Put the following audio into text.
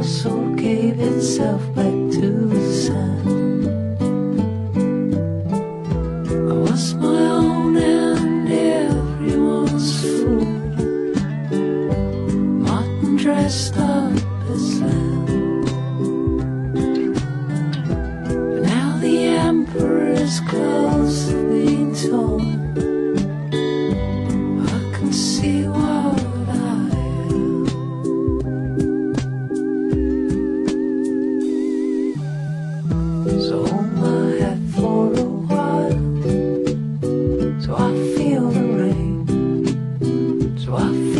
also gave itself back to the sun. I was my own and everyone's fool. Martin dressed up. は。